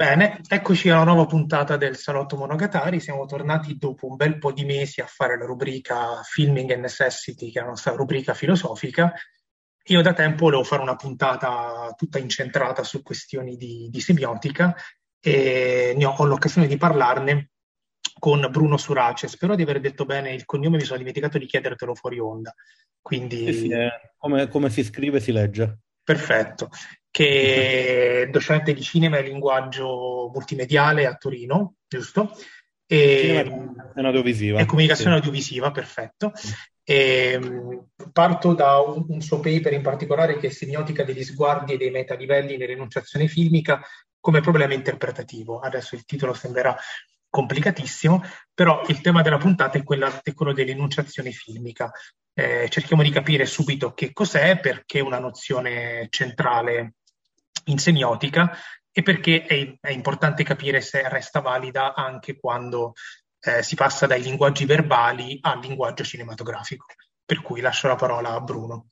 Bene, eccoci alla nuova puntata del Salotto Monogatari. Siamo tornati dopo un bel po' di mesi a fare la rubrica Filming and Necessity, che è la nostra rubrica filosofica. Io da tempo volevo fare una puntata tutta incentrata su questioni di, di semiotica e ho, ho l'occasione di parlarne con Bruno Surace. Spero di aver detto bene il cognome, mi sono dimenticato di chiedertelo fuori onda. Quindi... Sì, sì, eh, come, come si scrive si legge. Perfetto che è docente di cinema e linguaggio multimediale a Torino, giusto? E, è audiovisiva. E comunicazione sì. audiovisiva, perfetto. E, parto da un, un, suo paper in particolare che è Semiotica degli sguardi e dei metalivelli nell'enunciazione filmica come problema interpretativo. Adesso il titolo sembrerà complicatissimo, però il tema della puntata è, quella, è quello dell'enunciazione filmica. Eh, cerchiamo di capire subito che cos'è, perché è una nozione centrale in semiotica e perché è, è importante capire se resta valida anche quando eh, si passa dai linguaggi verbali al linguaggio cinematografico. Per cui lascio la parola a Bruno.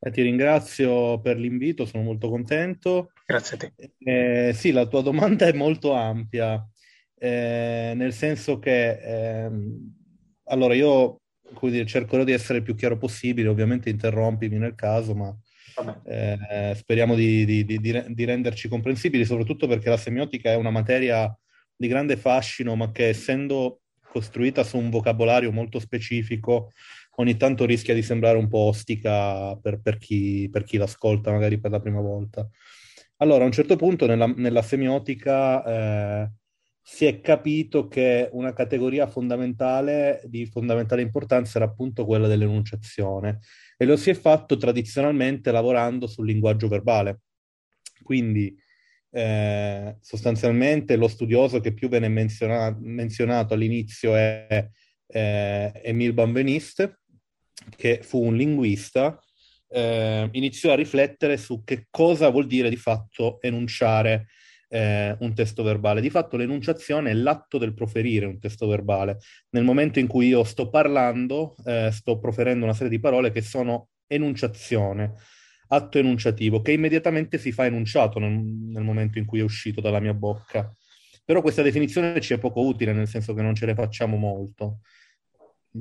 Eh, ti ringrazio per l'invito, sono molto contento. Grazie a te. Eh, sì, la tua domanda è molto ampia, eh, nel senso che, ehm, allora io dire, cercherò di essere il più chiaro possibile, ovviamente interrompimi nel caso, ma eh, speriamo di, di, di, di, renderci comprensibili, soprattutto perché la semiotica è una materia di grande fascino, ma che essendo costruita su un vocabolario molto specifico, ogni tanto rischia di sembrare un po' ostica per, per, chi, per chi, l'ascolta magari per la prima volta. Allora, a un certo punto nella, nella semiotica eh, si è capito che una categoria fondamentale di fondamentale importanza era appunto quella dell'enunciazione e lo si è fatto tradizionalmente lavorando sul linguaggio verbale. Quindi eh, sostanzialmente lo studioso che più viene menziona- menzionato all'inizio è eh, Emile Benveniste, che fu un linguista, eh, iniziò a riflettere su che cosa vuol dire di fatto enunciare eh, un testo verbale. Di fatto l'enunciazione è l'atto del proferire un testo verbale. Nel momento in cui io sto parlando, eh, sto proferendo una serie di parole che sono enunciazione, atto enunciativo, che immediatamente si fa enunciato nel, nel momento in cui è uscito dalla mia bocca. Però questa definizione ci è poco utile, nel senso che non ce ne facciamo molto.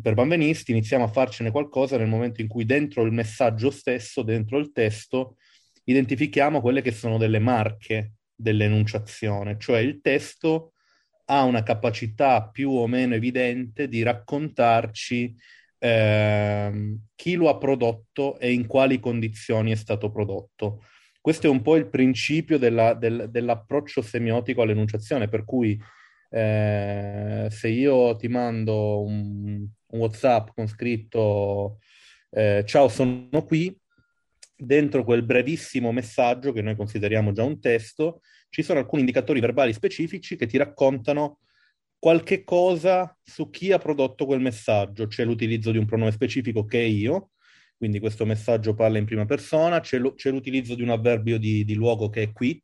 Per bambinisti iniziamo a farcene qualcosa nel momento in cui dentro il messaggio stesso, dentro il testo, identifichiamo quelle che sono delle marche dell'enunciazione, cioè il testo ha una capacità più o meno evidente di raccontarci eh, chi lo ha prodotto e in quali condizioni è stato prodotto. Questo è un po' il principio della, del, dell'approccio semiotico all'enunciazione, per cui eh, se io ti mando un, un WhatsApp con scritto eh, ciao sono qui, dentro quel brevissimo messaggio che noi consideriamo già un testo, ci sono alcuni indicatori verbali specifici che ti raccontano qualche cosa su chi ha prodotto quel messaggio. C'è l'utilizzo di un pronome specifico che è io, quindi questo messaggio parla in prima persona, c'è, lo, c'è l'utilizzo di un avverbio di, di, luogo che è qui,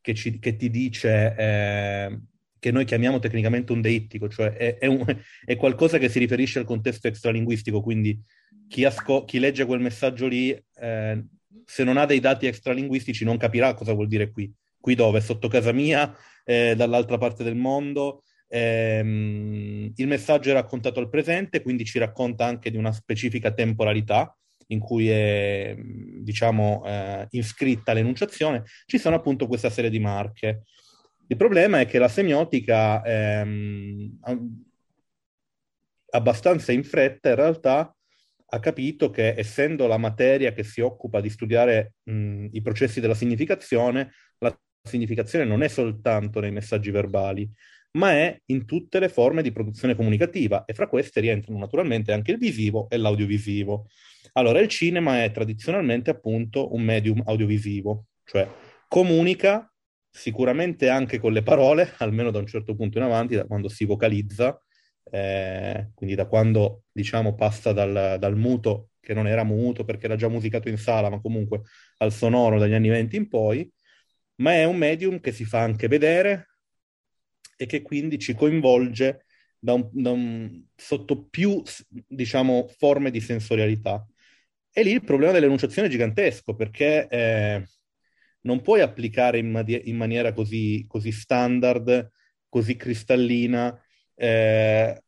che, ci, che ti dice, eh, che noi chiamiamo tecnicamente un deittico, cioè è, è, un, è, qualcosa che si riferisce al contesto extralinguistico, quindi chi, asco- chi legge quel messaggio lì, eh, se non ha dei dati extralinguistici, non capirà cosa vuol dire qui. Qui dove? Sotto casa mia, eh, dall'altra parte del mondo. Ehm, il messaggio è raccontato al presente, quindi ci racconta anche di una specifica temporalità in cui è, diciamo, eh, iscritta l'enunciazione. Ci sono appunto questa serie di marche. Il problema è che la semiotica ehm, abbastanza in fretta in realtà ha capito che essendo la materia che si occupa di studiare mh, i processi della significazione, la significazione non è soltanto nei messaggi verbali, ma è in tutte le forme di produzione comunicativa e fra queste rientrano naturalmente anche il visivo e l'audiovisivo. Allora il cinema è tradizionalmente appunto un medium audiovisivo, cioè comunica sicuramente anche con le parole, almeno da un certo punto in avanti, da quando si vocalizza, eh, quindi da quando diciamo passa dal, dal, muto, che non era muto perché era già musicato in sala, ma comunque al sonoro dagli anni 20 in poi, ma è un medium che si fa anche vedere e che quindi ci coinvolge da un, da un, sotto più, diciamo, forme di sensorialità. E lì il problema dell'enunciazione è gigantesco, perché eh, non puoi applicare in, madi- in maniera così, così, standard, così cristallina, eh,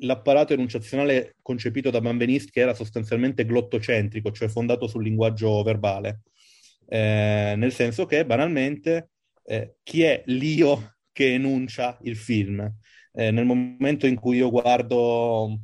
l'apparato enunciazionale concepito da Benveniste che era sostanzialmente glottocentrico, cioè fondato sul linguaggio verbale, eh, nel senso che banalmente eh, chi è l'io che enuncia il film? Eh, nel momento in cui io guardo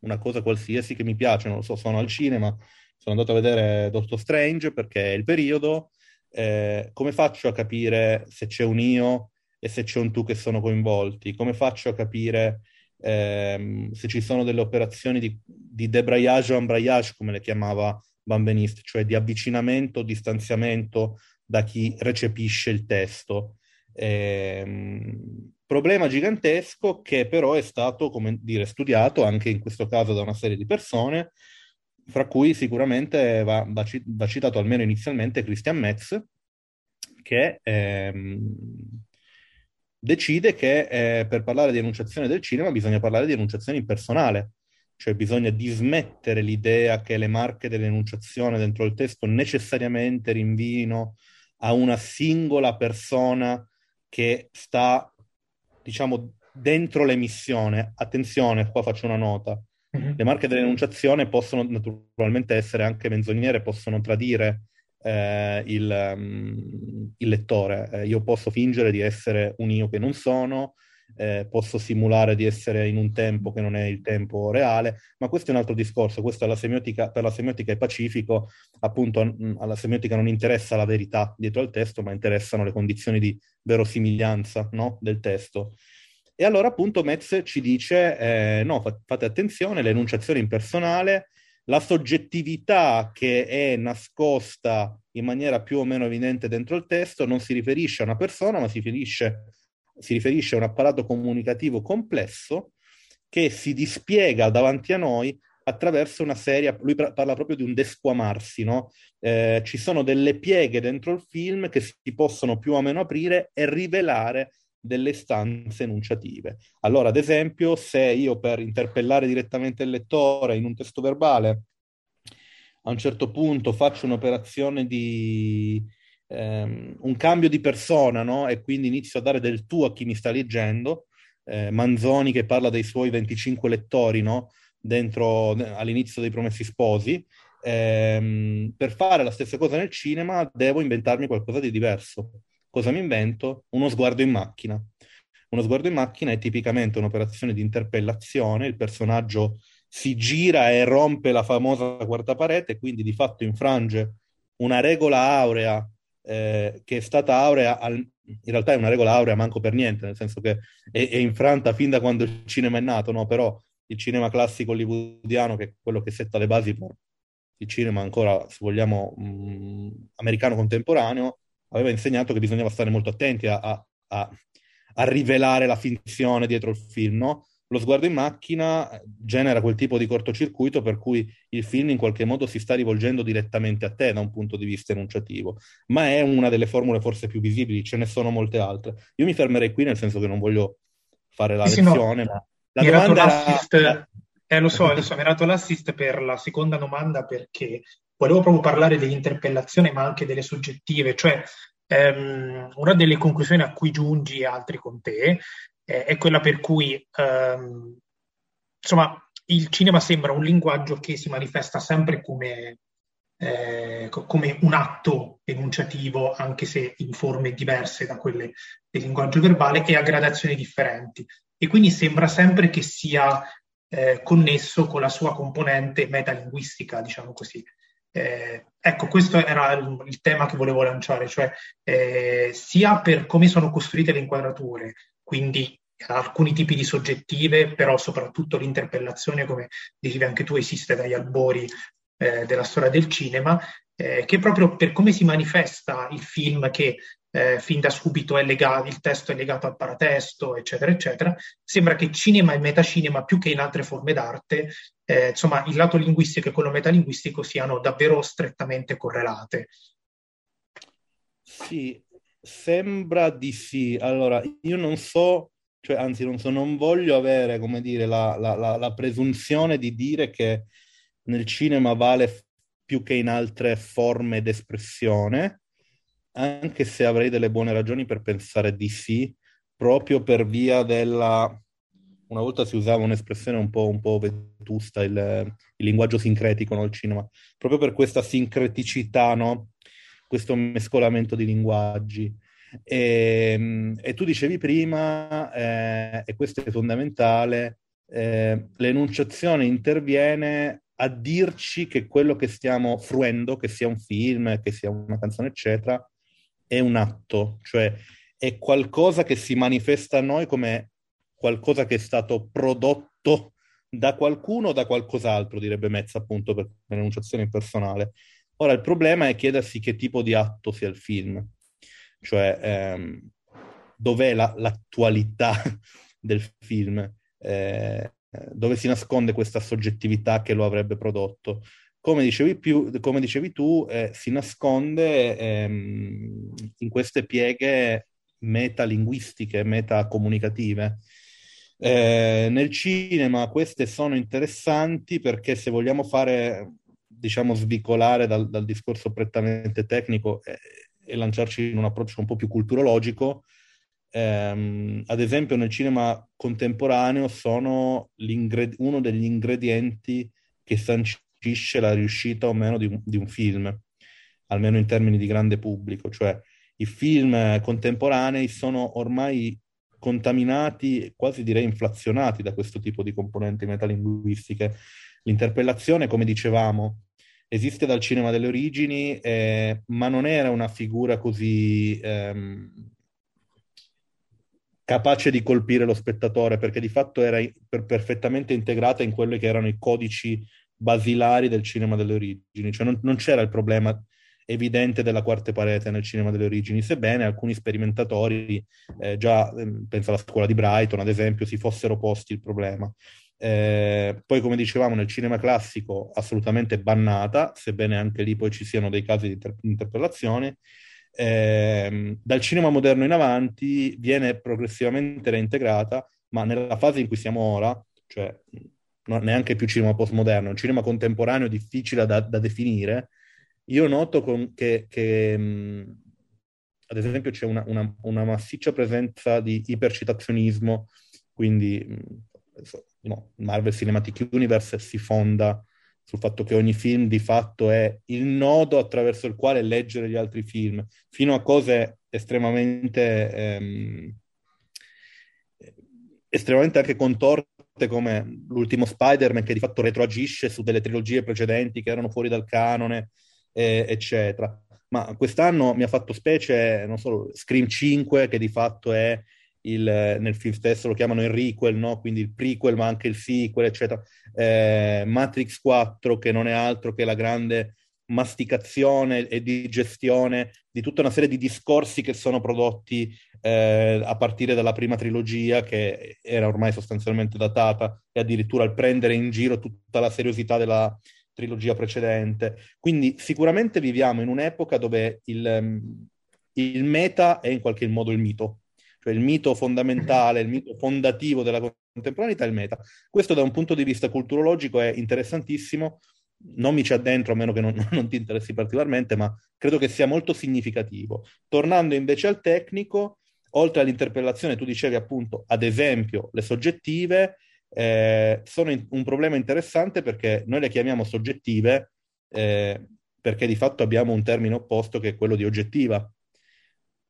una cosa qualsiasi che mi piace, non lo so, sono al cinema, sono andato a vedere Doctor Strange perché è il periodo, eh, come faccio a capire se c'è un io e se c'è un tu che sono coinvolti? Come faccio a capire ehm, se ci sono delle operazioni di, di debrayage o embrayage, come le chiamava Bambenist, cioè di avvicinamento o distanziamento da chi recepisce il testo. Ehm, problema gigantesco che però è stato, come dire, studiato anche in questo caso da una serie di persone, fra cui sicuramente va, va, va citato almeno inizialmente Christian Metz, che ehm, decide che eh, per parlare di enunciazione del cinema bisogna parlare di enunciazione impersonale, cioè bisogna dismettere l'idea che le marche dell'enunciazione dentro il testo necessariamente rinvino a una singola persona che sta, diciamo, dentro l'emissione. Attenzione, qua faccio una nota. Mm-hmm. Le marche dell'enunciazione possono naturalmente essere anche menzognere, possono tradire eh, il, um, il, lettore. Eh, io posso fingere di essere un io che non sono, eh, posso simulare di essere in un tempo che non è il tempo reale, ma questo è un altro discorso, questo la semiotica, per la semiotica è pacifico, appunto mm, alla semiotica non interessa la verità dietro al testo, ma interessano le condizioni di verosimiglianza no? del testo. E allora appunto Metz ci dice, eh, no, fate attenzione, l'enunciazione impersonale la soggettività che è nascosta in maniera più o meno evidente dentro il testo non si riferisce a una persona, ma si riferisce, si riferisce a un apparato comunicativo complesso che si dispiega davanti a noi attraverso una serie, lui parla proprio di un desquamarsi, no? eh, ci sono delle pieghe dentro il film che si possono più o meno aprire e rivelare delle istanze enunciative. Allora, ad esempio, se io per interpellare direttamente il lettore in un testo verbale a un certo punto faccio un'operazione di ehm, un cambio di persona, no? E quindi inizio a dare del tu a chi mi sta leggendo, eh, Manzoni che parla dei suoi 25 lettori, no? Dentro, all'inizio dei Promessi Sposi, ehm, per fare la stessa cosa nel cinema devo inventarmi qualcosa di diverso. Cosa mi invento? Uno sguardo in macchina. Uno sguardo in macchina è tipicamente un'operazione di interpellazione, il personaggio si gira e rompe la famosa quarta parete, quindi di fatto infrange una regola aurea eh, che è stata aurea, al... in realtà è una regola aurea manco per niente, nel senso che è, è infranta fin da quando il cinema è nato, no? però il cinema classico hollywoodiano, che è quello che setta le basi per il cinema ancora, se vogliamo, mh, americano contemporaneo, aveva insegnato che bisognava stare molto attenti a, a, a, rivelare la finzione dietro il film, no? Lo sguardo in macchina genera quel tipo di cortocircuito per cui il film in qualche modo si sta rivolgendo direttamente a te da un punto di vista enunciativo, ma è una delle formule forse più visibili, ce ne sono molte altre. Io mi fermerei qui nel senso che non voglio fare la sì, lezione, no. ma la mi domanda era... Eh, lo so, lo so, mi ha dato l'assist per la seconda domanda perché volevo proprio parlare dell'interpellazione, ma anche delle soggettive, cioè ehm, una delle conclusioni a cui giungi altri con te eh, è quella per cui ehm, insomma il cinema sembra un linguaggio che si manifesta sempre come, eh, come un atto enunciativo, anche se in forme diverse da quelle del linguaggio verbale e a gradazioni differenti. E quindi sembra sempre che sia eh, connesso con la sua componente metalinguistica, diciamo così. Eh, ecco, questo era il, tema che volevo lanciare, cioè eh, sia per come sono costruite le inquadrature, quindi alcuni tipi di soggettive, però soprattutto l'interpellazione, come dicevi anche tu, esiste dagli albori eh, della storia del cinema, eh, che proprio per come si manifesta il film che eh, fin da subito legato, il testo è legato al paratesto, eccetera, eccetera. Sembra che cinema e metacinema, più che in altre forme d'arte, eh, insomma, il lato linguistico e quello metalinguistico siano davvero strettamente correlate. Sì, sembra di sì. Allora, io non so cioè anzi non, so, non voglio avere, come dire, la, la, la, la presunzione di dire che nel cinema vale più che in altre forme d'espressione, anche se avrei delle buone ragioni per pensare di sì, proprio per via della... Una volta si usava un'espressione un po', un po vetusta, il, il, linguaggio sincretico nel no? cinema, proprio per questa sincreticità, no? questo mescolamento di linguaggi. E, ehm, e tu dicevi prima, eh, e questo è fondamentale, eh, l'enunciazione interviene a dirci che quello che stiamo fruendo, che sia un film, che sia una canzone, eccetera, è un atto, cioè è qualcosa che si manifesta a noi come qualcosa che è stato prodotto da qualcuno o da qualcos'altro, direbbe Mezza appunto per l'enunciazione impersonale. Ora il problema è chiedersi che tipo di atto sia il film, cioè ehm, dov'è la, l'attualità del film, eh, dove si nasconde questa soggettività che lo avrebbe prodotto. Come dicevi, più, come dicevi tu, eh, si nasconde ehm, in queste pieghe metalinguistiche, metacomunicative. Eh, nel cinema queste sono interessanti perché se vogliamo fare, diciamo, svicolare dal, dal discorso prettamente tecnico eh, e lanciarci in un approccio un po' più culturologico, ehm, ad esempio nel cinema contemporaneo sono uno degli ingredienti che sancisce la riuscita o meno di un, di un film, almeno in termini di grande pubblico, cioè i film contemporanei sono ormai contaminati, quasi direi inflazionati da questo tipo di componenti metalinguistiche. L'interpellazione, come dicevamo, esiste dal cinema delle origini, eh, ma non era una figura così ehm, capace di colpire lo spettatore, perché di fatto era per, perfettamente integrata in quelli che erano i codici basilari del cinema delle origini, cioè non, non c'era il problema evidente della quarta parete nel cinema delle origini, sebbene alcuni sperimentatori, eh, già eh, penso alla scuola di Brighton ad esempio, si fossero posti il problema. Eh, poi, come dicevamo, nel cinema classico assolutamente bannata, sebbene anche lì poi ci siano dei casi di inter- interpellazione. Eh, dal cinema moderno in avanti viene progressivamente reintegrata, ma nella fase in cui siamo ora, cioè non neanche più cinema postmoderno, un cinema contemporaneo difficile da, da definire, io noto con, che, che mh, ad esempio c'è una, una, una, massiccia presenza di ipercitazionismo, quindi mh, no, Marvel Cinematic Universe si fonda sul fatto che ogni film di fatto è il nodo attraverso il quale leggere gli altri film, fino a cose estremamente, ehm, estremamente anche contorte come l'ultimo Spider-Man che di fatto retroagisce su delle trilogie precedenti che erano fuori dal canone, eh, eccetera. Ma quest'anno mi ha fatto specie, non solo, Scream 5, che di fatto è il, nel film stesso lo chiamano il requel, no? quindi il prequel, ma anche il sequel, eccetera. Eh, Matrix 4, che non è altro che la grande masticazione e digestione di tutta una serie di discorsi che sono prodotti eh, a partire dalla prima trilogia, che era ormai sostanzialmente datata, e addirittura il prendere in giro tutta la seriosità della, trilogia precedente. Quindi sicuramente viviamo in un'epoca dove il, mm, il meta è in qualche modo il mito, cioè il mito fondamentale, il mito fondativo della contemporaneità è il meta. Questo da un punto di vista culturologico è interessantissimo, non mi ci addentro a meno che non, non ti interessi particolarmente, ma credo che sia molto significativo. Tornando invece al tecnico, oltre all'interpellazione, tu dicevi appunto, ad esempio, le soggettive, eh, sono in, un problema interessante perché noi le chiamiamo soggettive eh, perché di fatto abbiamo un termine opposto che è quello di oggettiva,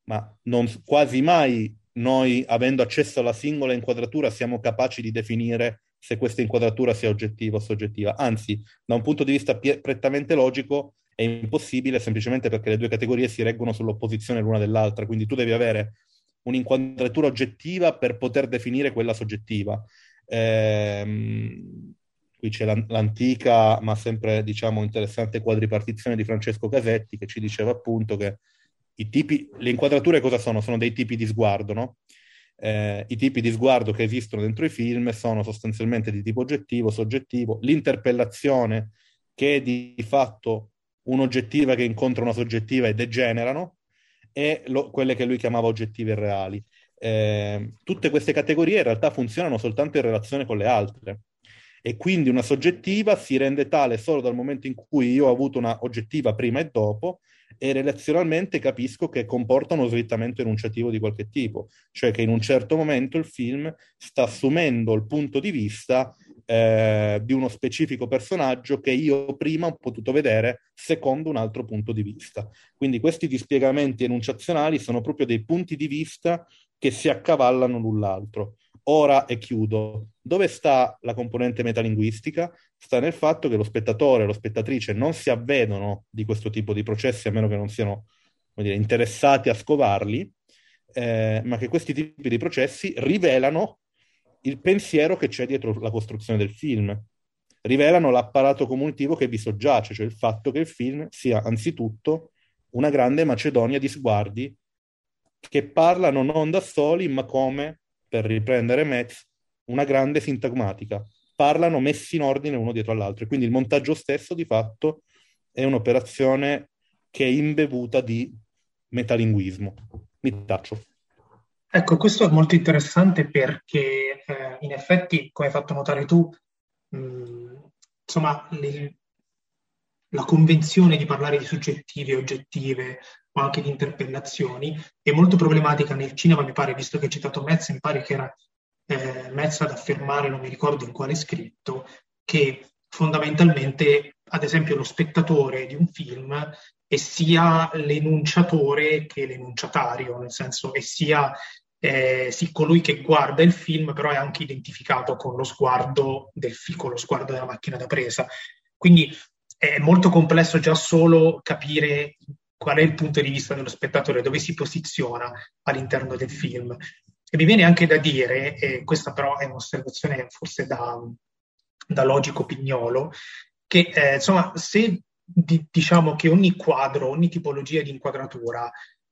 ma non, quasi mai noi, avendo accesso alla singola inquadratura, siamo capaci di definire se questa inquadratura sia oggettiva o soggettiva. Anzi, da un punto di vista pie- prettamente logico, è impossibile semplicemente perché le due categorie si reggono sull'opposizione l'una dell'altra. Quindi tu devi avere un'inquadratura oggettiva per poter definire quella soggettiva. Ehm, qui c'è l'antica, ma sempre diciamo interessante quadripartizione di Francesco Casetti che ci diceva appunto che i tipi, le inquadrature cosa sono? Sono dei tipi di sguardo, no? Eh, I tipi di sguardo che esistono dentro i film sono sostanzialmente di tipo oggettivo, soggettivo, l'interpellazione che è di fatto un'oggettiva che incontra una soggettiva e degenerano, e lo, quelle che lui chiamava oggettive reali. Eh, tutte queste categorie in realtà funzionano soltanto in relazione con le altre e quindi una soggettiva si rende tale solo dal momento in cui io ho avuto una oggettiva prima e dopo e relazionalmente capisco che comporta uno slittamento enunciativo di qualche tipo, cioè che in un certo momento il film sta assumendo il punto di vista eh, di uno specifico personaggio che io prima ho potuto vedere secondo un altro punto di vista. Quindi questi dispiegamenti enunciazionali sono proprio dei punti di vista che si accavallano l'un l'altro. Ora e chiudo. Dove sta la componente metalinguistica? Sta nel fatto che lo spettatore e lo spettatrice non si avvedono di questo tipo di processi, a meno che non siano dire, interessati a scovarli, eh, ma che questi tipi di processi rivelano il pensiero che c'è dietro la costruzione del film. Rivelano l'apparato comunitivo che vi soggiace, cioè il fatto che il film sia anzitutto una grande Macedonia di sguardi che parlano non da soli, ma come per riprendere Metz, una grande sintagmatica. Parlano messi in ordine uno dietro all'altro. Quindi il montaggio stesso, di fatto, è un'operazione che è imbevuta di metalinguismo. Mi taccio. Ecco, questo è molto interessante perché eh, in effetti, come hai fatto notare tu, mh, insomma, le, la convenzione di parlare di soggettive, oggettive, o anche di interpellazioni, è molto problematica nel cinema, mi pare, visto che hai citato Metz, mi pare che era eh, Metz ad affermare, non mi ricordo in quale scritto, che fondamentalmente, ad esempio, lo spettatore di un film è sia l'enunciatore che l'enunciatario, nel senso è sia eh, sì, colui che guarda il film, però è anche identificato con lo sguardo del film, con lo sguardo della macchina da presa. Quindi è molto complesso già solo capire qual è il punto di vista dello spettatore, dove si posiziona all'interno del film. E mi viene anche da dire, e questa però è un'osservazione forse da, da logico pignolo, che eh, insomma se di, diciamo che ogni quadro, ogni tipologia di inquadratura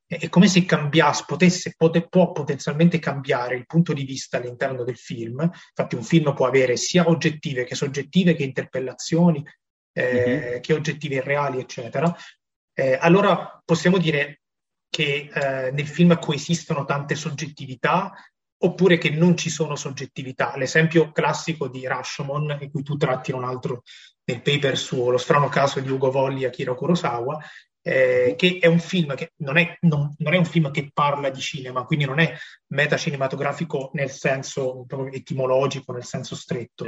è come se cambiasse, potesse, pote, può potenzialmente cambiare il punto di vista all'interno del film. Infatti un film può avere sia oggettive che soggettive, che interpellazioni, eh, mm-hmm. che oggettive reali, eccetera eh, allora possiamo dire che eh, nel film coesistono tante soggettività oppure che non ci sono soggettività. L'esempio classico di Rashomon, in cui tu tratti un altro nel paper suo, lo strano caso di Ugo Volli e Akira Kurosawa, eh, che è un film che non è, non, non è, un film che parla di cinema, quindi non è metacinematografico nel senso etimologico, nel senso stretto.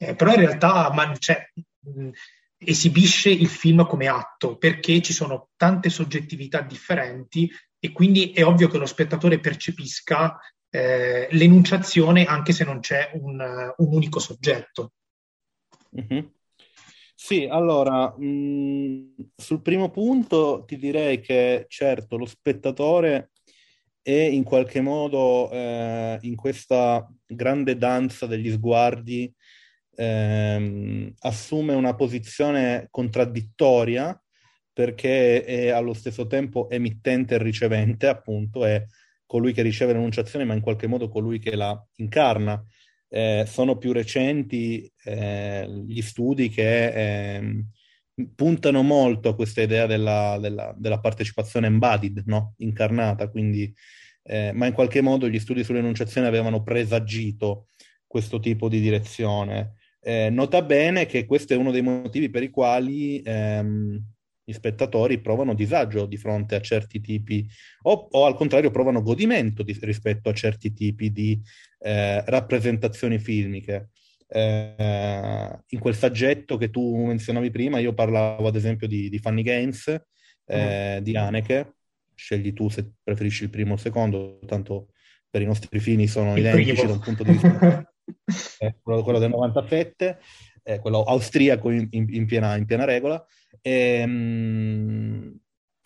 Eh. però in realtà man, cioè, mh, esibisce il film come atto, perché ci sono tante soggettività differenti e quindi è ovvio che lo spettatore percepisca eh, l'enunciazione anche se non c'è un, un unico soggetto. Mm-hmm. Sì, allora, mh, mm, sul primo punto ti direi che certo lo spettatore è in qualche modo eh, in questa grande danza degli sguardi ehm, assume una posizione contraddittoria perché è allo stesso tempo emittente e ricevente, appunto, è colui che riceve l'enunciazione, ma in qualche modo colui che la incarna. Eh, sono più recenti eh, gli studi che eh, puntano molto a questa idea della, della, della partecipazione embodied, no? incarnata, quindi, eh, ma in qualche modo gli studi sull'enunciazione avevano presagito questo tipo di direzione. Eh, nota bene che questo è uno dei motivi per i quali ehm, gli spettatori provano disagio di fronte a certi tipi, o, o al contrario provano godimento di, rispetto a certi tipi di eh, rappresentazioni filmiche. Eh, in quel saggetto che tu menzionavi prima, io parlavo ad esempio di, di Funny Games, mm. di Haneke, scegli tu se preferisci il primo o il secondo, tanto per i nostri fini sono il identici primo. da un punto di vista eh, quello, quello, del 97, eh, quello austriaco in, in, in, piena, in piena, regola. E, ehm,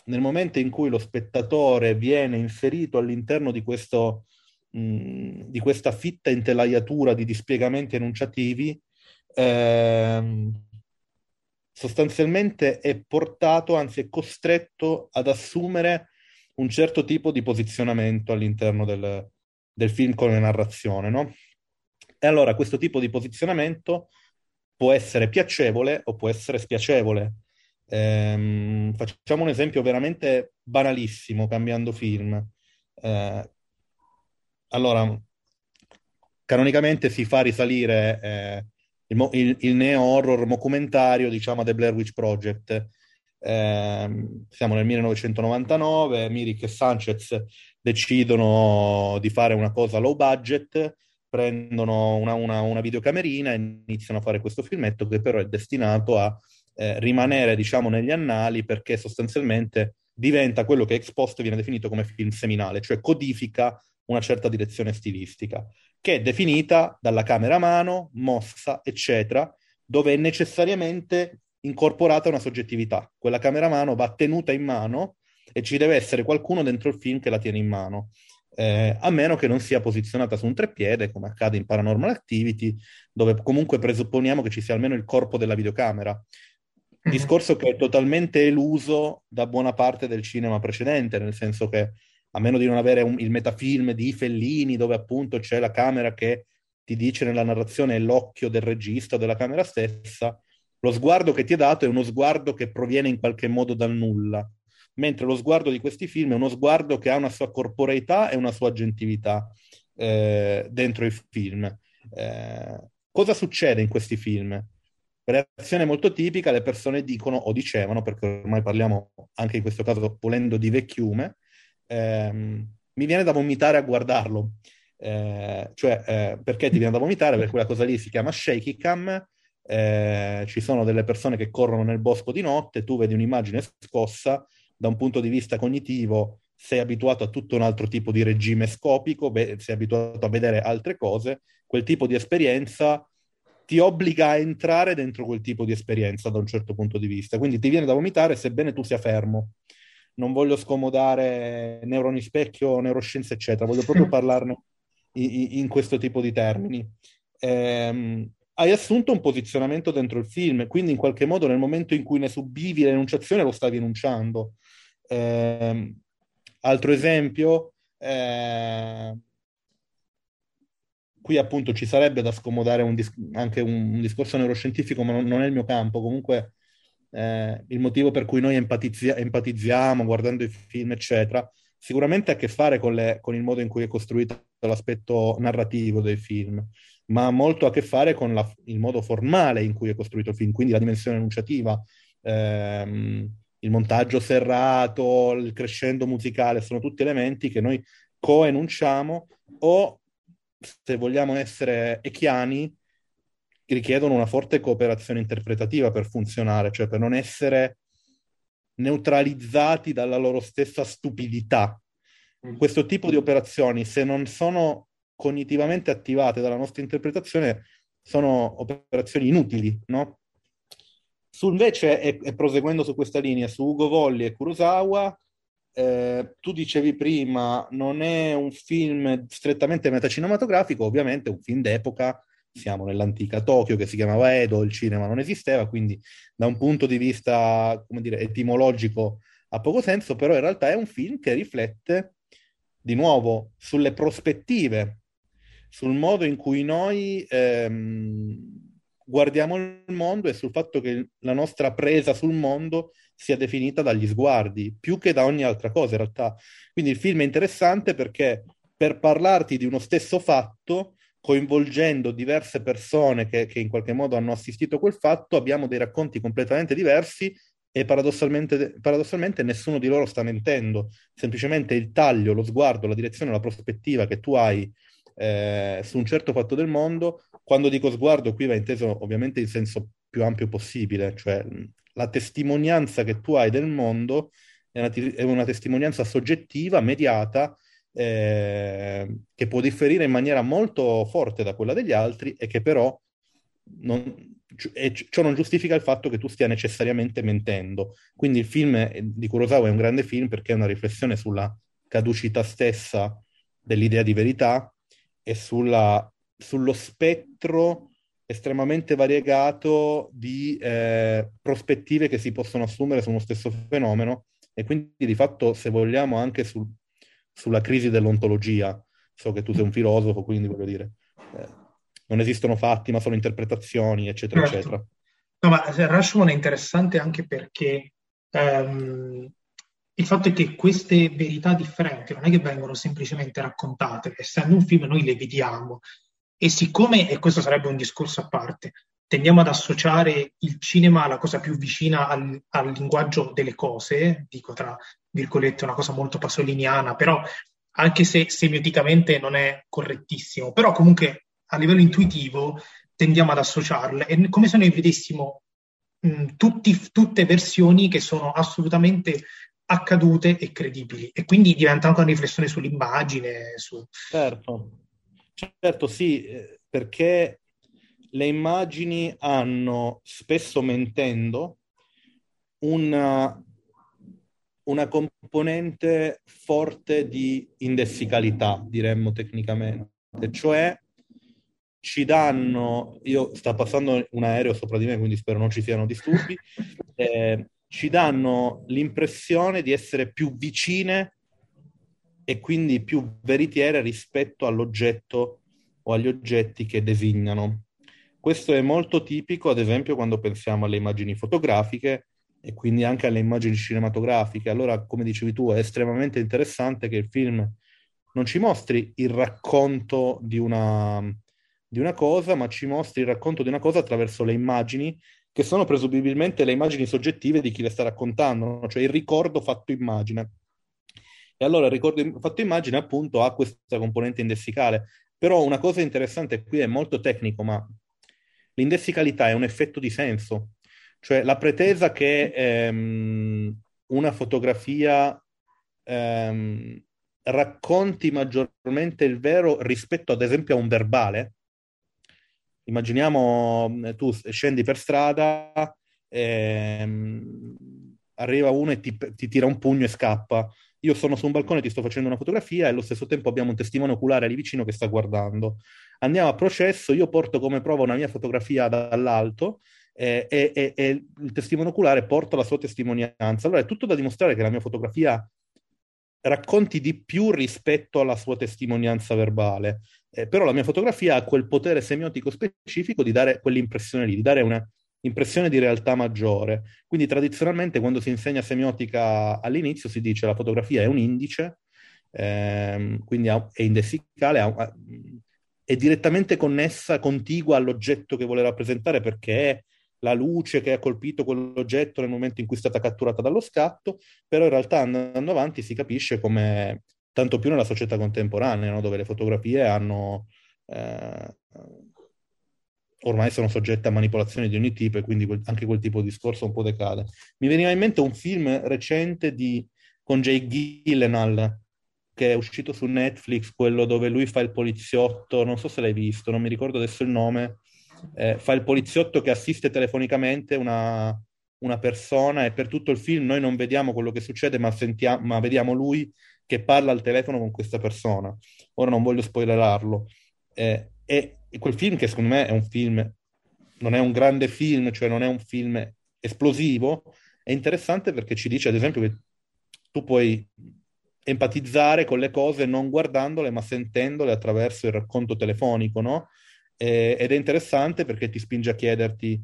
nel momento in cui lo spettatore viene inserito all'interno di, questo, mh, di questa fitta intelaiatura di dispiegamenti enunciativi, ehm, sostanzialmente è portato, anzi è costretto ad assumere un certo tipo di posizionamento all'interno del, del film con la narrazione, no? E allora questo tipo di posizionamento può essere piacevole o può essere spiacevole. Ehm, facciamo un esempio veramente banalissimo, cambiando film. Eh, allora, canonicamente si fa risalire eh, il, il, il neo-horror documentario, diciamo, The Blair Witch Project. Eh, siamo nel 1999, Mirik e Sanchez decidono di fare una cosa low budget, prendono una, una, una videocamerina e iniziano a fare questo filmetto che però è destinato a eh, rimanere, diciamo, negli annali perché sostanzialmente diventa quello che ex post viene definito come film seminale, cioè codifica una certa direzione stilistica, che è definita dalla camera a mano, mossa, eccetera, dove è necessariamente incorporata una soggettività. Quella camera a mano va tenuta in mano e ci deve essere qualcuno dentro il film che la tiene in mano. Eh, a meno che non sia posizionata su un treppiede, come accade in Paranormal Activity, dove comunque presupponiamo che ci sia almeno il corpo della videocamera. Mhm. Discorso che è totalmente eluso da buona parte del cinema precedente, nel senso che a meno di non avere un, il metafilm di Fellini, dove appunto c'è la camera che ti dice nella narrazione l'occhio del regista o della camera stessa, lo sguardo che ti è dato è uno sguardo che proviene in qualche modo dal nulla, mentre lo sguardo di questi film è uno sguardo che ha una sua corporeità e una sua aggentività eh, dentro il film. Eh, cosa succede in questi film? Reazione molto tipica, le persone dicono o dicevano, perché ormai parliamo anche in questo caso volendo di vecchiume, ehm, mi viene da vomitare a guardarlo. Eh, cioè, eh, perché ti viene da vomitare? Perché quella cosa lì si chiama shaky cam, eh, ci sono delle persone che corrono nel bosco di notte, tu vedi un'immagine scossa, da un punto di vista cognitivo sei abituato a tutto un altro tipo di regime scopico, beh, sei abituato a vedere altre cose, quel tipo di esperienza ti obbliga a entrare dentro quel tipo di esperienza da un certo punto di vista, quindi ti viene da vomitare sebbene tu sia fermo non voglio scomodare neuroni specchio, neuroscienze, eccetera, voglio proprio parlarne in, in questo tipo di termini. Eh, hai assunto un posizionamento dentro il film, quindi in qualche modo nel momento in cui ne subivi l'enunciazione lo stavi enunciando. Eh, altro esempio, eh, qui appunto ci sarebbe da scomodare un dis- anche un, un, discorso neuroscientifico, ma non, non, è il mio campo. Comunque eh, il motivo per cui noi empatizzi- empatizziamo guardando i film, eccetera, sicuramente ha a che fare con, le, con, il modo in cui è costruito l'aspetto narrativo dei film, ma ha molto a che fare con la, il modo formale in cui è costruito il film, quindi la dimensione enunciativa, ehm, il montaggio serrato, il crescendo musicale, sono tutti elementi che noi co-enunciamo o, se vogliamo essere echiani, richiedono una forte cooperazione interpretativa per funzionare, cioè per non essere neutralizzati dalla loro stessa stupidità. Mm. Questo tipo di operazioni, se non sono cognitivamente attivate dalla nostra interpretazione, sono operazioni inutili, no? Su invece, e, e proseguendo su questa linea, su Ugo Volli e Kurosawa, eh, tu dicevi prima, non è un film strettamente metacinematografico, ovviamente è un film d'epoca siamo nell'antica Tokyo che si chiamava Edo, il cinema non esisteva, quindi da un punto di vista, dire, etimologico ha poco senso, però in realtà è un film che riflette di nuovo sulle prospettive, sul modo in cui noi ehm, guardiamo il mondo e sul fatto che la nostra presa sul mondo sia definita dagli sguardi, più che da ogni altra cosa in realtà. Quindi il film è interessante perché per parlarti di uno stesso fatto coinvolgendo diverse persone che, che, in qualche modo hanno assistito a quel fatto, abbiamo dei racconti completamente diversi e paradossalmente, paradossalmente nessuno di loro sta mentendo. Semplicemente il taglio, lo sguardo, la direzione, la prospettiva che tu hai eh, su un certo fatto del mondo, quando dico sguardo qui va inteso ovviamente in senso più ampio possibile, cioè la testimonianza che tu hai del mondo è una, è una testimonianza soggettiva, mediata, eh, che può differire in maniera molto forte da quella degli altri e che però non, e ciò non giustifica il fatto che tu stia necessariamente mentendo. Quindi il film di Kurosawa è un grande film perché è una riflessione sulla caducità stessa dell'idea di verità e sulla, sullo spettro estremamente variegato di eh, prospettive che si possono assumere su uno stesso fenomeno e quindi di fatto, se vogliamo, anche sul sulla crisi dell'ontologia. So che tu sei un filosofo, quindi voglio dire, eh, non esistono fatti, ma sono interpretazioni, eccetera, certo. eccetera. No, ma Rashomon è interessante anche perché um, il fatto è che queste verità differenti non è che vengono semplicemente raccontate, essendo un film noi le vediamo e siccome, e questo sarebbe un discorso a parte, tendiamo ad associare il cinema alla cosa più vicina al, al linguaggio delle cose, dico tra virgolette una cosa molto pasoliniana, però anche se semioticamente non è correttissimo, però comunque a livello intuitivo tendiamo ad associarle, è come se noi vedessimo mh, tutti, tutte versioni che sono assolutamente accadute e credibili e quindi diventa anche una riflessione sull'immagine. Su... Certo, certo sì, eh, perché le immagini hanno, spesso mentendo, una, una componente forte di indessicalità, diremmo tecnicamente, cioè ci danno, io sta passando un aereo sopra di me, quindi spero non ci siano disturbi, eh, ci danno l'impressione di essere più vicine e quindi più veritiere rispetto all'oggetto o agli oggetti che designano. Questo è molto tipico, ad esempio, quando pensiamo alle immagini fotografiche e quindi anche alle immagini cinematografiche. Allora, come dicevi tu, è estremamente interessante che il film non ci mostri il racconto di una, di una cosa, ma ci mostri il racconto di una cosa attraverso le immagini che sono presumibilmente le immagini soggettive di chi le sta raccontando, cioè il ricordo fatto immagine. E allora il ricordo fatto immagine appunto ha questa componente indessicale. Però una cosa interessante qui è molto tecnico, ma l'indessicalità è un effetto di senso. Cioè la pretesa che ehm, una fotografia ehm, racconti maggiormente il vero rispetto ad esempio a un verbale, Immaginiamo eh, tu scendi per strada, ehm, arriva uno e ti, ti, tira un pugno e scappa. Io sono su un balcone, ti sto facendo una fotografia e allo stesso tempo abbiamo un testimone oculare lì vicino che sta guardando. Andiamo a processo, io porto come prova una mia fotografia dall'alto eh, e, e, e il testimone oculare porta la sua testimonianza. Allora è tutto da dimostrare che la mia fotografia racconti di più rispetto alla sua testimonianza verbale. Eh, però la mia fotografia ha quel potere semiotico specifico di dare quell'impressione lì, di dare un'impressione di realtà maggiore. Quindi tradizionalmente quando si insegna semiotica all'inizio si dice la fotografia è un indice, ehm, quindi è indessicale, è direttamente connessa, contigua all'oggetto che vuole rappresentare perché è la luce che ha colpito quell'oggetto nel momento in cui è stata catturata dallo scatto, però in realtà andando avanti si capisce come, tanto più nella società contemporanea, no? dove le fotografie hanno, eh, ormai sono soggette a manipolazioni di ogni tipo e quindi quel, anche quel tipo di discorso un po' decade. Mi veniva in mente un film recente di, con Jay Gyllenhaal, che è uscito su Netflix, quello dove lui fa il poliziotto, non so se l'hai visto, non mi ricordo adesso il nome, eh, fa il poliziotto che assiste telefonicamente una, una, persona e per tutto il film noi non vediamo quello che succede, ma, sentiamo, ma vediamo lui che parla al telefono con questa persona. Ora non voglio spoilerarlo. Eh, e quel film, che secondo me è un film, non è un grande film, cioè non è un film esplosivo, è interessante perché ci dice, ad esempio, che tu puoi empatizzare con le cose non guardandole, ma sentendole attraverso il racconto telefonico, no? eh, ed è interessante perché ti spinge a chiederti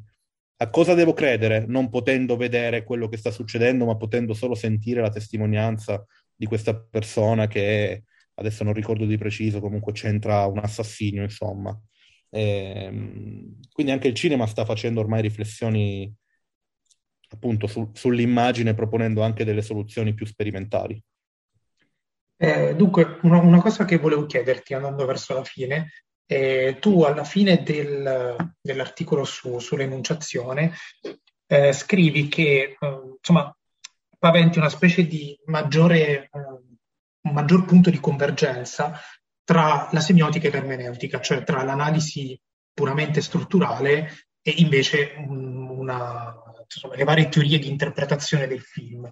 a cosa devo credere, non potendo vedere quello che sta succedendo, ma potendo solo sentire la testimonianza di questa persona che adesso non ricordo di preciso, comunque c'entra un assassinio, insomma. E, ehm, quindi anche il cinema sta facendo ormai riflessioni appunto su, sull'immagine, proponendo anche delle soluzioni più sperimentali. Eh, dunque, una, una, cosa che volevo chiederti andando verso la fine eh, tu alla fine del, dell'articolo su, sull'enunciazione eh, scrivi che eh, insomma paventi una specie di maggiore, un maggior punto di convergenza tra la semiotica e l'ermeneutica, cioè tra l'analisi puramente strutturale e invece una, insomma, le varie teorie di interpretazione del film.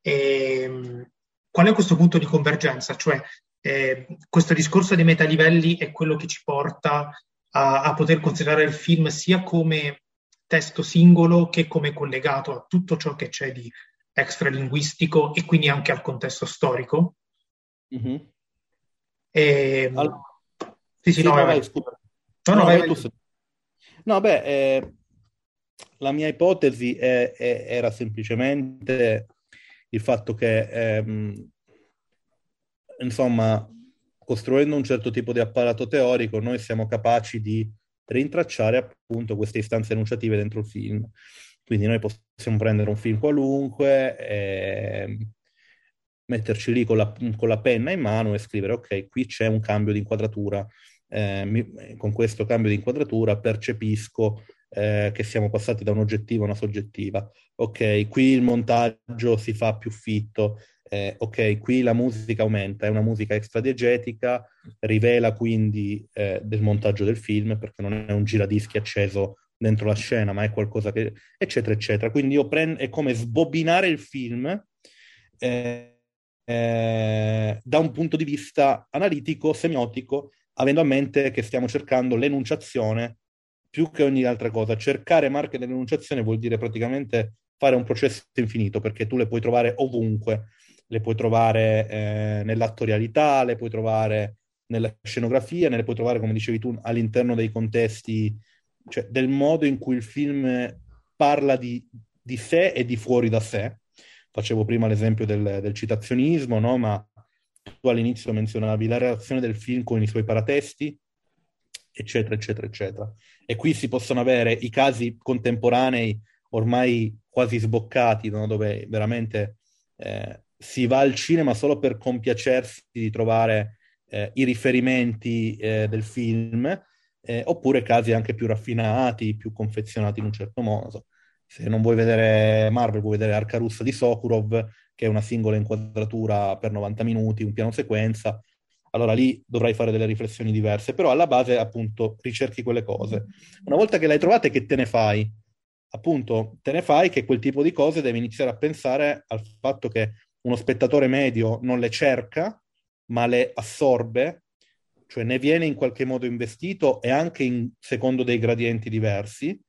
E, qual è questo punto di convergenza? Cioè eh, questo discorso dei metalivelli è quello che ci porta a, a, poter considerare il film sia come testo singolo che come collegato a tutto ciò che c'è di extralinguistico e quindi anche al contesto storico. Mm-hmm. E, ehm, allora, sì, sì, no, vai, vai, scusa. No, no, no, vai, vai. no beh, eh, la mia ipotesi è, è, era semplicemente il fatto che, ehm, insomma, costruendo un certo tipo di apparato teorico, noi siamo capaci di rintracciare appunto queste istanze enunciative dentro il film. Quindi noi possiamo prendere un film qualunque, e metterci lì con la, con la penna in mano e scrivere, ok, qui c'è un cambio di inquadratura, eh, mi, con questo cambio di inquadratura percepisco eh, che siamo passati da un oggettivo a una soggettiva. Ok, qui il montaggio si fa più fitto, eh, ok, qui la musica aumenta, è una musica extradiegetica, rivela quindi eh, del montaggio del film, perché non è un giradischi acceso dentro la scena, ma è qualcosa che... eccetera, eccetera. Quindi io prendo... è come sbobinare il film eh, eh, da un punto di vista analitico, semiotico, avendo a mente che stiamo cercando l'enunciazione più che ogni altra cosa. Cercare marche dell'enunciazione vuol dire praticamente fare un processo infinito, perché tu le puoi trovare ovunque le puoi trovare eh, nell'attorialità, le puoi trovare nella scenografia, ne le puoi trovare, come dicevi tu, all'interno dei contesti, cioè del modo in cui il film parla di, di sé e di fuori da sé. Facevo prima l'esempio del, del citazionismo, no? ma tu all'inizio menzionavi la relazione del film con i suoi paratesti, eccetera, eccetera, eccetera. E qui si possono avere i casi contemporanei ormai quasi sboccati, no? dove veramente eh, si va al cinema solo per compiacersi di trovare eh, i riferimenti eh, del film, eh, oppure casi anche più raffinati, più confezionati in un certo modo. Se non vuoi vedere Marvel, vuoi vedere Arca Russa di Sokurov, che è una singola inquadratura per 90 minuti, un piano sequenza, allora lì dovrai fare delle riflessioni diverse, però alla base appunto ricerchi quelle cose. Una volta che le hai trovate, che te ne fai? Appunto, te ne fai che quel tipo di cose devi iniziare a pensare al fatto che uno spettatore medio non le cerca, ma le assorbe, cioè ne viene in qualche modo investito e anche in, secondo dei gradienti diversi,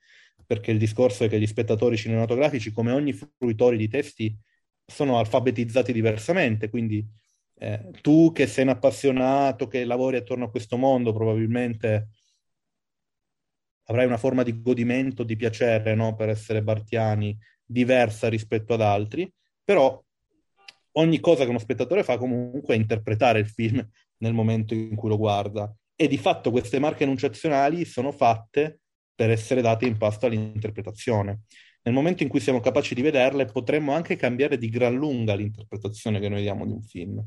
perché il discorso è che gli spettatori cinematografici, come ogni fruitori di testi, sono alfabetizzati diversamente, quindi eh, tu che sei un appassionato, che lavori attorno a questo mondo, probabilmente avrai una forma di godimento, di piacere, no? per essere bartiani, diversa rispetto ad altri, però ogni cosa che uno spettatore fa comunque è interpretare il film nel momento in cui lo guarda. E di fatto queste marche enunciazionali sono fatte per essere date in pasto all'interpretazione. Nel momento in cui siamo capaci di vederle, potremmo anche cambiare di gran lunga l'interpretazione che noi diamo di un film.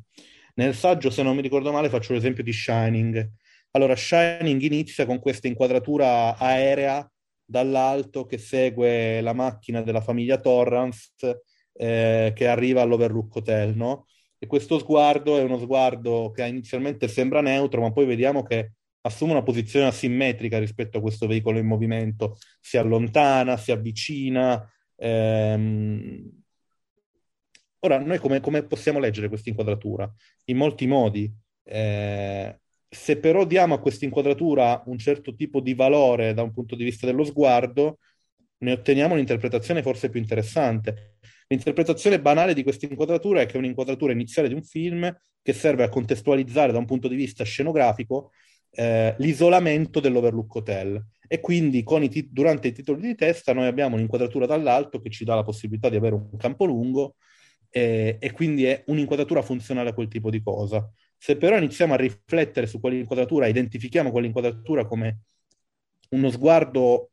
Nel saggio, se non mi ricordo male, faccio l'esempio di Shining. Allora, Shining inizia con questa inquadratura aerea dall'alto che segue la macchina della famiglia Torrance eh, che arriva all'Overlook Hotel, no? E questo sguardo è uno sguardo che inizialmente sembra neutro, ma poi vediamo che assume una posizione asimmetrica rispetto a questo veicolo in movimento, si allontana, si avvicina. Ehm... Ora, noi come, come, possiamo leggere questa inquadratura? In molti modi. Eh, se però diamo a questa inquadratura un certo tipo di valore da un punto di vista dello sguardo, ne otteniamo un'interpretazione forse più interessante. L'interpretazione banale di questa inquadratura è che è un'inquadratura iniziale di un film che serve a contestualizzare da un punto di vista scenografico eh, l'isolamento dell'Overlook Hotel. E quindi i tit- durante i titoli di testa noi abbiamo un'inquadratura dall'alto che ci dà la possibilità di avere un campo lungo eh, e quindi è un'inquadratura funzionale a quel tipo di cosa. Se però iniziamo a riflettere su quell'inquadratura, identifichiamo quell'inquadratura come uno sguardo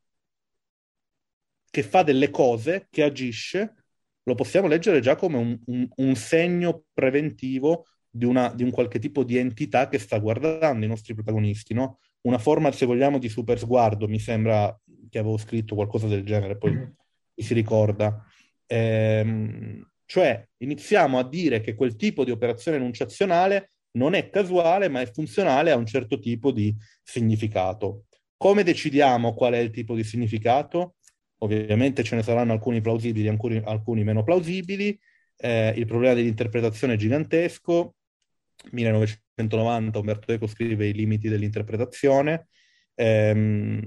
che fa delle cose, che agisce, lo possiamo leggere già come un, un, un segno preventivo di, una, di, un qualche tipo di entità che sta guardando i nostri protagonisti, no? Una forma, se vogliamo, di super sguardo, mi sembra che avevo scritto qualcosa del genere, poi mm-hmm. mi si ricorda. Ehm, cioè, iniziamo a dire che quel tipo di operazione enunciazionale non è casuale, ma è funzionale a un certo tipo di significato. Come decidiamo qual è il tipo di significato? Ovviamente ce ne saranno alcuni plausibili, alcuni, alcuni meno plausibili. Eh, il problema dell'interpretazione è gigantesco. 1990 Umberto Eco scrive i limiti dell'interpretazione. Eh,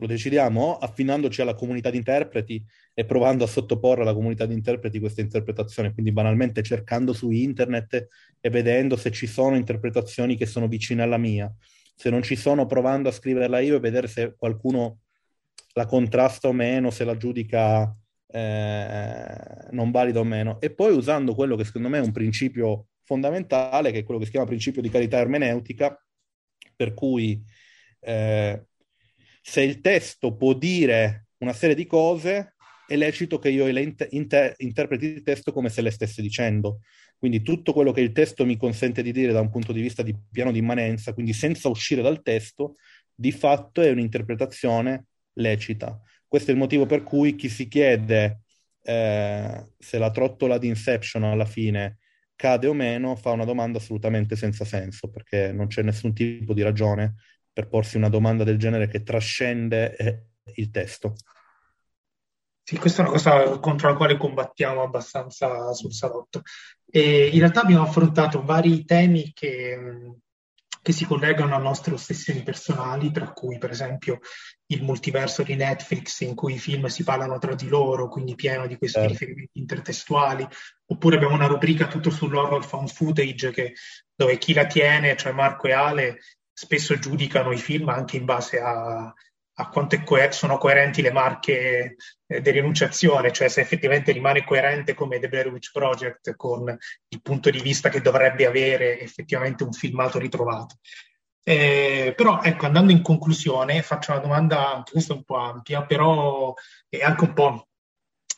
lo decidiamo affinandoci alla comunità di interpreti e provando a sottoporre alla comunità di interpreti questa interpretazione, quindi banalmente cercando su internet e vedendo se ci sono interpretazioni che sono vicine alla mia. Se non ci sono, provando a scriverla io e vedere se qualcuno la contrasta o meno, se la giudica eh, non valida o meno. E poi usando quello che secondo me è un principio fondamentale, che è quello che si chiama principio di carità ermeneutica, per cui eh, se il testo può dire una serie di cose, è lecito che io inter- inter- interpreti il testo come se le stesse dicendo. Quindi tutto quello che il testo mi consente di dire da un punto di vista di piano di immanenza, quindi senza uscire dal testo, di fatto è un'interpretazione lecita. Questo è il motivo per cui chi si chiede eh, se la trottola di Inception alla fine cade o meno fa una domanda assolutamente senza senso, perché non c'è nessun tipo di ragione per porsi una domanda del genere che trascende eh, il testo. Sì, questa è una cosa contro la quale combattiamo abbastanza sul salotto. E in realtà abbiamo affrontato vari temi che, che si collegano a nostre ossessioni personali, tra cui per esempio il multiverso di Netflix in cui i film si parlano tra di loro, quindi pieno di questi certo. riferimenti intertestuali, oppure abbiamo una rubrica tutto sull'horror found footage che, dove chi la tiene, cioè Marco e Ale, spesso giudicano i film anche in base a, a quanto co- sono coerenti le marche eh, di rinunciazione, cioè se effettivamente rimane coerente come The Blair Witch Project con il punto di vista che dovrebbe avere effettivamente un filmato ritrovato. Eh, però ecco, andando in conclusione, faccio una domanda, anche questa un po' ampia, però è anche un po'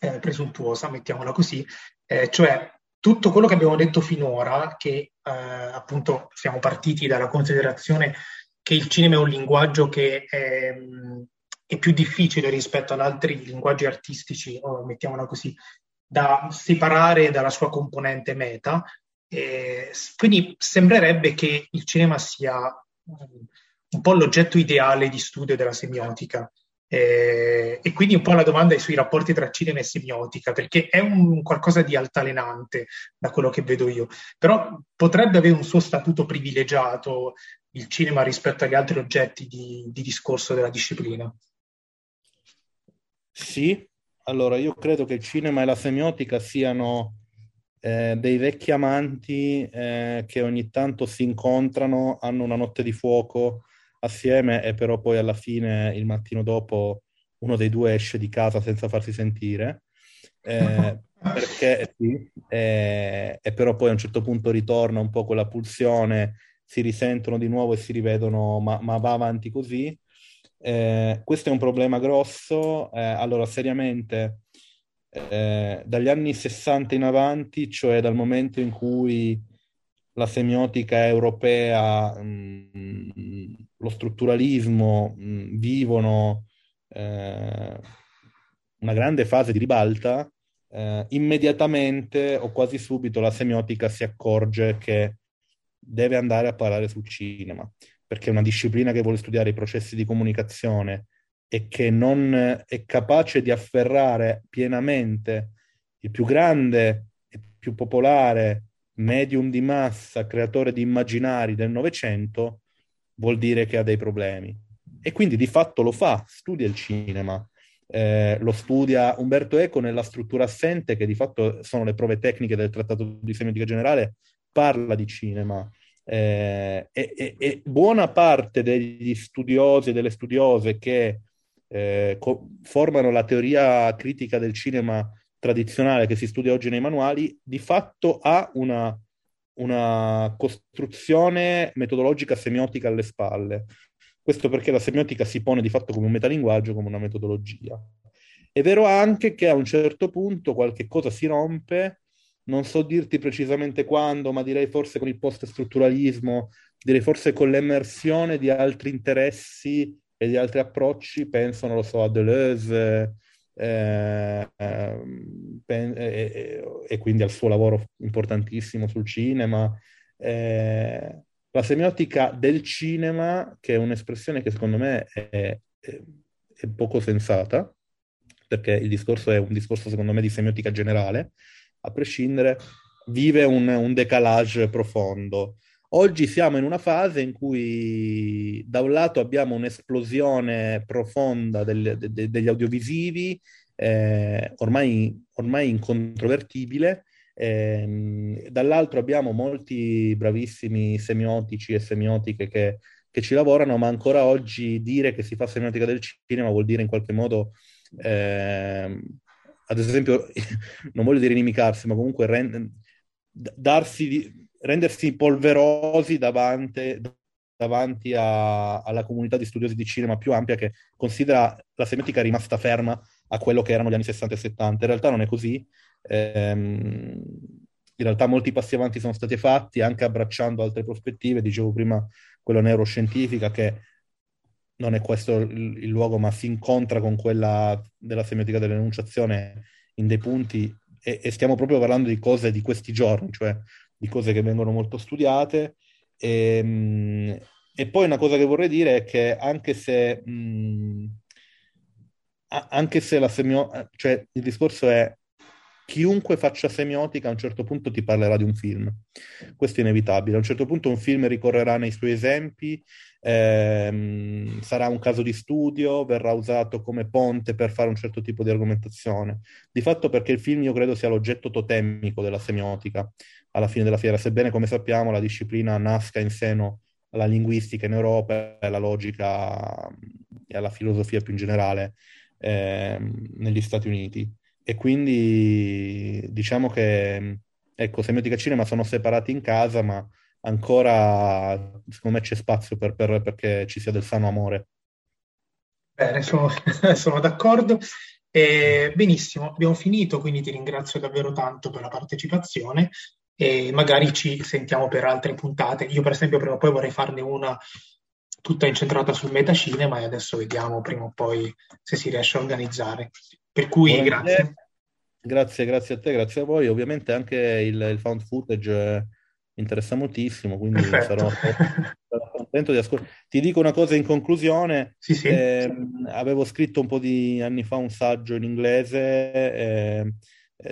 eh, presuntuosa, mettiamola così, eh, cioè tutto quello che abbiamo detto finora, che eh, appunto siamo partiti dalla considerazione che il cinema è un linguaggio che è, è più difficile rispetto ad altri linguaggi artistici, o mettiamola così, da separare dalla sua componente meta. E quindi sembrerebbe che il cinema sia un po' l'oggetto ideale di studio della semiotica. Eh, e quindi un po' la domanda è sui rapporti tra cinema e semiotica, perché è un qualcosa di altalenante da quello che vedo io, però potrebbe avere un suo statuto privilegiato il cinema rispetto agli altri oggetti di, di discorso della disciplina. Sì, allora io credo che il cinema e la semiotica siano eh, dei vecchi amanti eh, che ogni tanto si incontrano, hanno una notte di fuoco assieme e però poi alla fine, il mattino dopo, uno dei due esce di casa senza farsi sentire. Eh, perché sì, eh, e però poi a un certo punto ritorna un po' quella pulsione, si risentono di nuovo e si rivedono, ma, ma va avanti così. Eh, questo è un problema grosso. Eh, allora, seriamente, eh, dagli anni 60 in avanti, cioè dal momento in cui la semiotica europea, mh, lo strutturalismo mh, vivono eh, una grande fase di ribalta, eh, immediatamente o quasi subito la semiotica si accorge che deve andare a parlare sul cinema, perché è una disciplina che vuole studiare i processi di comunicazione e che non è capace di afferrare pienamente il più grande e più popolare medium di massa, creatore di immaginari del Novecento, vuol dire che ha dei problemi. E quindi di fatto lo fa, studia il cinema. Eh, lo studia Umberto Eco nella struttura assente, che di fatto sono le prove tecniche del Trattato di Semiotica Generale, parla di cinema. Eh, e, e, e, buona parte degli studiosi e delle studiose che eh, co- formano la teoria critica del cinema tradizionale che si studia oggi nei manuali, di fatto ha una, una costruzione metodologica semiotica alle spalle. Questo perché la semiotica si pone di fatto come un metalinguaggio, come una metodologia. È vero anche che a un certo punto qualche cosa si rompe, non so dirti precisamente quando, ma direi forse con il post-strutturalismo, direi forse con l'emersione di altri interessi e di altri approcci, penso, non lo so, a Deleuze eh, ehm, pen- e, e, quindi al suo lavoro importantissimo sul cinema. Eh, la semiotica del cinema, che è un'espressione che secondo me è, è, è poco sensata, perché il discorso è un discorso secondo me di semiotica generale, a prescindere, vive un, un decalage profondo. Oggi siamo in una fase in cui da un lato abbiamo un'esplosione profonda del, de, degli audiovisivi, eh, ormai, ormai, incontrovertibile, eh, dall'altro abbiamo molti bravissimi semiotici e semiotiche che, che, ci lavorano, ma ancora oggi dire che si fa semiotica del cinema vuol dire in qualche modo eh, ad esempio, non voglio dire inimicarsi, ma comunque rend- darsi, rendersi polverosi davanti, davanti a, alla comunità di studiosi di cinema più ampia che considera la semiotica rimasta ferma a quello che erano gli anni 60 e 70. In realtà non è così. Ehm, in realtà molti passi avanti sono stati fatti anche abbracciando altre prospettive, dicevo prima quella neuroscientifica che non è questo il, il luogo, ma si incontra con quella della semiotica dell'enunciazione in dei punti e, e, stiamo proprio parlando di cose di questi giorni, cioè di cose che vengono molto studiate. E, ehm, e poi una cosa che vorrei dire è che anche se, mh, anche se la semiotica, cioè il discorso è chiunque faccia semiotica a un certo punto ti parlerà di un film. Questo è inevitabile. A un certo punto un film ricorrerà nei suoi esempi, ehm, sarà un caso di studio, verrà usato come ponte per fare un certo tipo di argomentazione. Di fatto perché il film io credo sia l'oggetto totemico della semiotica alla fine della fiera, sebbene come sappiamo la disciplina nasca in seno alla linguistica in Europa e alla logica e alla filosofia più in generale ehm, negli Stati Uniti e quindi diciamo che ecco, semiotica e cinema sono separati in casa, ma ancora secondo me c'è spazio per, per, perché ci sia del sano amore. Bene, sono, sono d'accordo. Eh, benissimo, abbiamo finito, quindi ti ringrazio davvero tanto per la partecipazione e magari ci sentiamo per altre puntate. Io per esempio prima o poi vorrei farne una tutta incentrata sul metacinema e adesso vediamo prima o poi se si riesce a organizzare. Per cui Buon grazie. Grazie, grazie a te, grazie a voi. Ovviamente anche il, il found footage eh, interessa moltissimo, quindi sarò, sarò, contento di ascoltare. Ti dico una cosa in conclusione. Sì, sì. Eh, avevo scritto un po' di anni fa un saggio in inglese eh,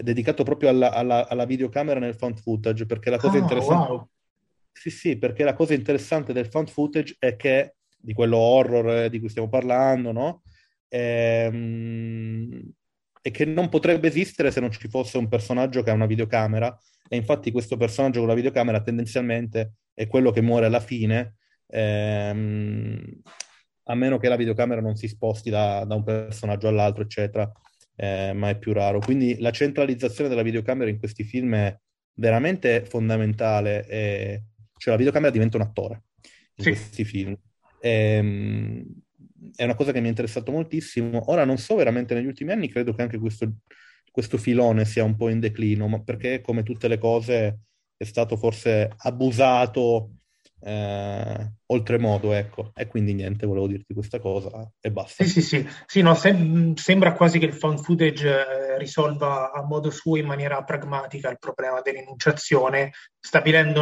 dedicato proprio alla, alla, alla, videocamera nel found footage, perché la cosa oh, interessante... Wow. Sì, sì, perché la cosa interessante del found footage è che, di quello horror di cui stiamo parlando, no? Ehm, e che non potrebbe esistere se non ci fosse un personaggio che ha una videocamera e infatti questo personaggio con la videocamera tendenzialmente è quello che muore alla fine ehm, a meno che la videocamera non si sposti da, da un personaggio all'altro eccetera eh, ma è più raro quindi la centralizzazione della videocamera in questi film è veramente fondamentale e, cioè la videocamera diventa un attore in sì. questi film e, ehm, è una cosa che mi è interessato moltissimo. Ora non so veramente negli ultimi anni, credo che anche questo, questo filone sia un po' in declino, ma perché come tutte le cose è stato forse abusato eh, oltremodo, ecco. E quindi niente, volevo dirti questa cosa e basta. Sì, sì, sì. sì no, sem- sembra quasi che il found footage eh, risolva a modo suo in maniera pragmatica il problema dell'enunciazione, stabilendo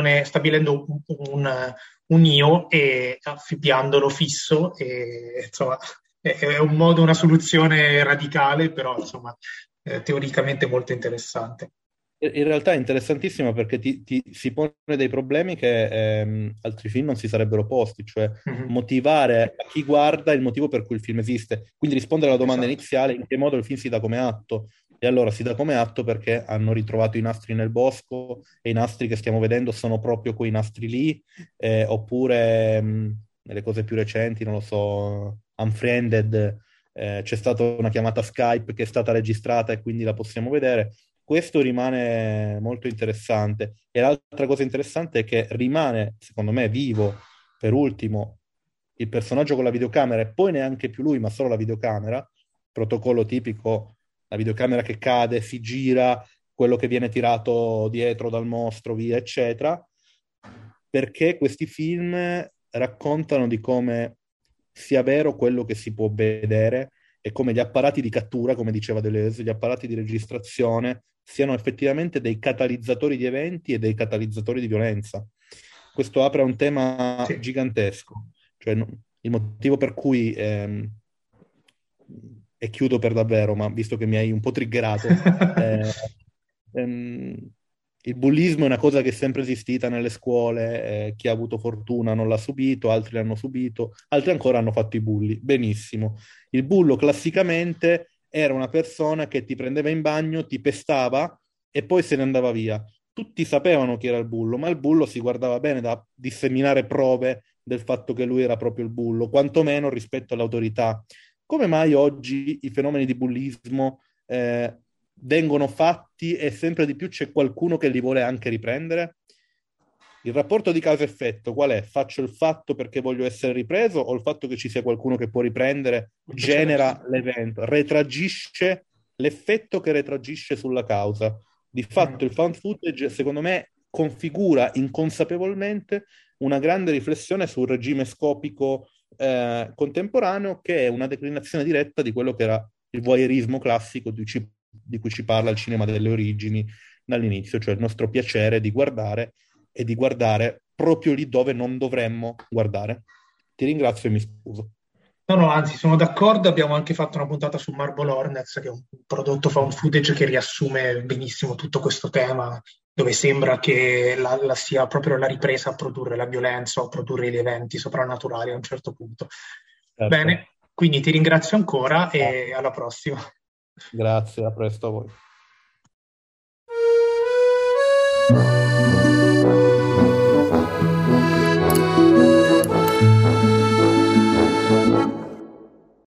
un, un, un io e affibbiandolo fisso e insomma è un modo, una soluzione radicale, però insomma eh, teoricamente molto interessante. In realtà è interessantissima perché ti, ti, si pone dei problemi che ehm, altri film non si sarebbero posti, cioè mm-hmm. motivare a chi guarda il motivo per cui il film esiste. Quindi rispondere alla domanda esatto. iniziale in che modo il film si dà come atto. E allora si dà come atto perché hanno ritrovato i nastri nel bosco e i nastri che stiamo vedendo sono proprio quei nastri lì, eh, oppure mh, nelle cose più recenti, non lo so, Unfriended, eh, c'è stata una chiamata Skype che è stata registrata e quindi la possiamo vedere. Questo rimane molto interessante. E l'altra cosa interessante è che rimane, secondo me, vivo per ultimo il personaggio con la videocamera e poi neanche più lui, ma solo la videocamera, protocollo tipico la videocamera che cade, si gira, quello che viene tirato dietro dal mostro, via, eccetera, perché questi film raccontano di come sia vero quello che si può vedere e come gli apparati di cattura, come diceva Deleuze, gli apparati di registrazione siano effettivamente dei catalizzatori di eventi e dei catalizzatori di violenza. Questo apre un tema sì. gigantesco, cioè il motivo per cui ehm, e chiudo per davvero, ma visto che mi hai un po' triggerato, eh, ehm, il bullismo è una cosa che è sempre esistita nelle scuole, eh, chi ha avuto fortuna non l'ha subito, altri l'hanno subito, altri ancora hanno fatto i bulli. Benissimo. Il bullo classicamente era una persona che ti prendeva in bagno, ti pestava e poi se ne andava via. Tutti sapevano chi era il bullo, ma il bullo si guardava bene da disseminare prove del fatto che lui era proprio il bullo, quantomeno rispetto all'autorità come mai oggi i fenomeni di bullismo eh, vengono fatti e sempre di più c'è qualcuno che li vuole anche riprendere? Il rapporto di causa-effetto qual è? Faccio il fatto perché voglio essere ripreso o il fatto che ci sia qualcuno che può riprendere genera l'evento, retragisce l'effetto che retragisce sulla causa. Di fatto il found footage secondo me configura inconsapevolmente una grande riflessione sul regime scopico eh, contemporaneo che è una declinazione diretta di quello che era il voyeurismo classico di, ci, di cui ci parla il cinema delle origini dall'inizio, cioè il nostro piacere di guardare e di guardare proprio lì dove non dovremmo guardare. Ti ringrazio e mi scuso. No, no, anzi, sono d'accordo. Abbiamo anche fatto una puntata su Marble Hornets, che è un prodotto found footage che riassume benissimo tutto questo tema, dove sembra che la, la sia proprio la ripresa a produrre la violenza o a produrre gli eventi soprannaturali a un certo punto. Certo. Bene, quindi ti ringrazio ancora e alla prossima. Grazie, a presto a voi.